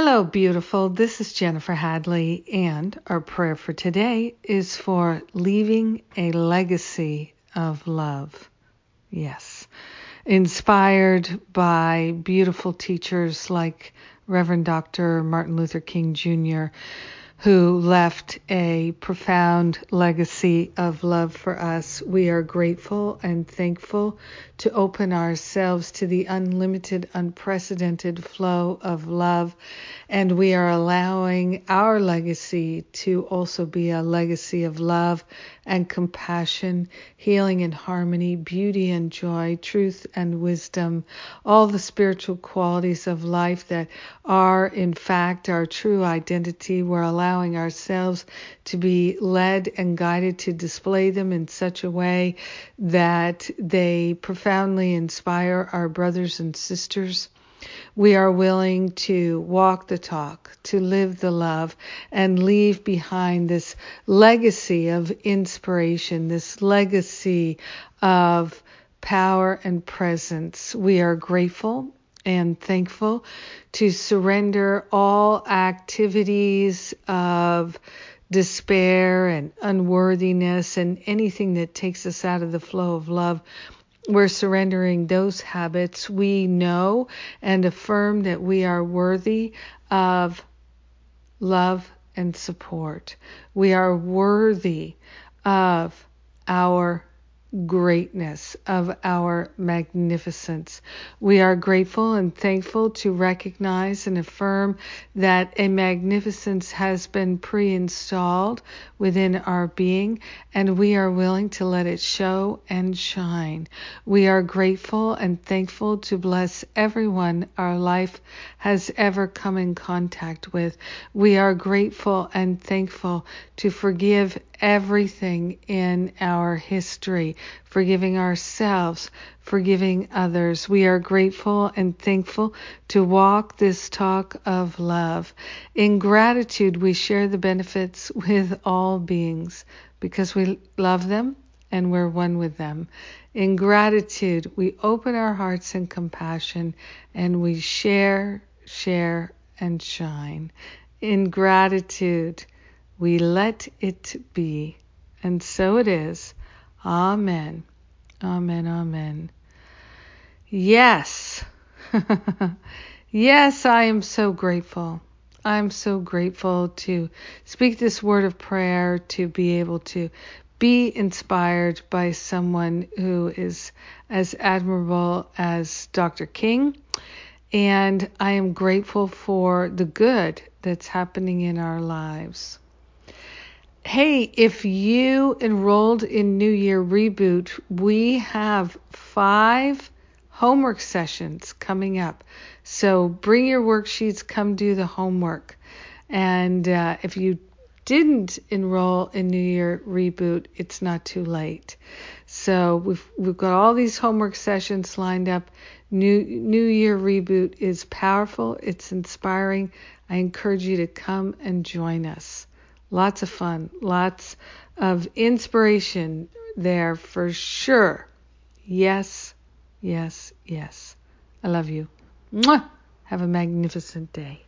Hello, beautiful. This is Jennifer Hadley, and our prayer for today is for leaving a legacy of love. Yes. Inspired by beautiful teachers like Reverend Dr. Martin Luther King Jr., who left a profound legacy of love for us. We are grateful and thankful to open ourselves to the unlimited, unprecedented flow of love. And we are allowing our legacy to also be a legacy of love and compassion, healing and harmony, beauty and joy, truth and wisdom, all the spiritual qualities of life that are, in fact, our true identity. We're allowing ourselves to be led and guided to display them in such a way that they profoundly inspire our brothers and sisters. We are willing to walk the talk, to live the love, and leave behind this legacy of inspiration, this legacy of power and presence. We are grateful and thankful to surrender all activities of despair and unworthiness and anything that takes us out of the flow of love. We're surrendering those habits. We know and affirm that we are worthy of love and support. We are worthy of our greatness, of our magnificence. We are grateful and thankful to recognize and affirm that a magnificence has been pre installed within our being, and we are willing to let it show and shine. We are grateful and thankful to bless everyone our life has ever come in contact with. We are grateful and thankful to forgive everything in our history, forgiving ourselves, forgiving others. We are grateful and thankful to walk this talk of love. In gratitude, we share the benefits with all beings because we love them and we're one with them. In gratitude, we open our hearts in compassion and we share, share, and shine. In gratitude, we let it be. And so it is. Amen. Amen. Amen. Yes. yes, I am so grateful. I'm so grateful to speak this word of prayer, to be able to be inspired by someone who is as admirable as Dr. King. And I am grateful for the good that's happening in our lives. Hey, if you enrolled in New Year Reboot, we have five homework sessions coming up. So bring your worksheets, come do the homework. And uh, if you didn't enroll in New Year Reboot, it's not too late. So we've we've got all these homework sessions lined up. New New Year Reboot is powerful. It's inspiring. I encourage you to come and join us. Lots of fun, lots of inspiration there for sure. Yes, yes, yes. I love you. Mwah! Have a magnificent day.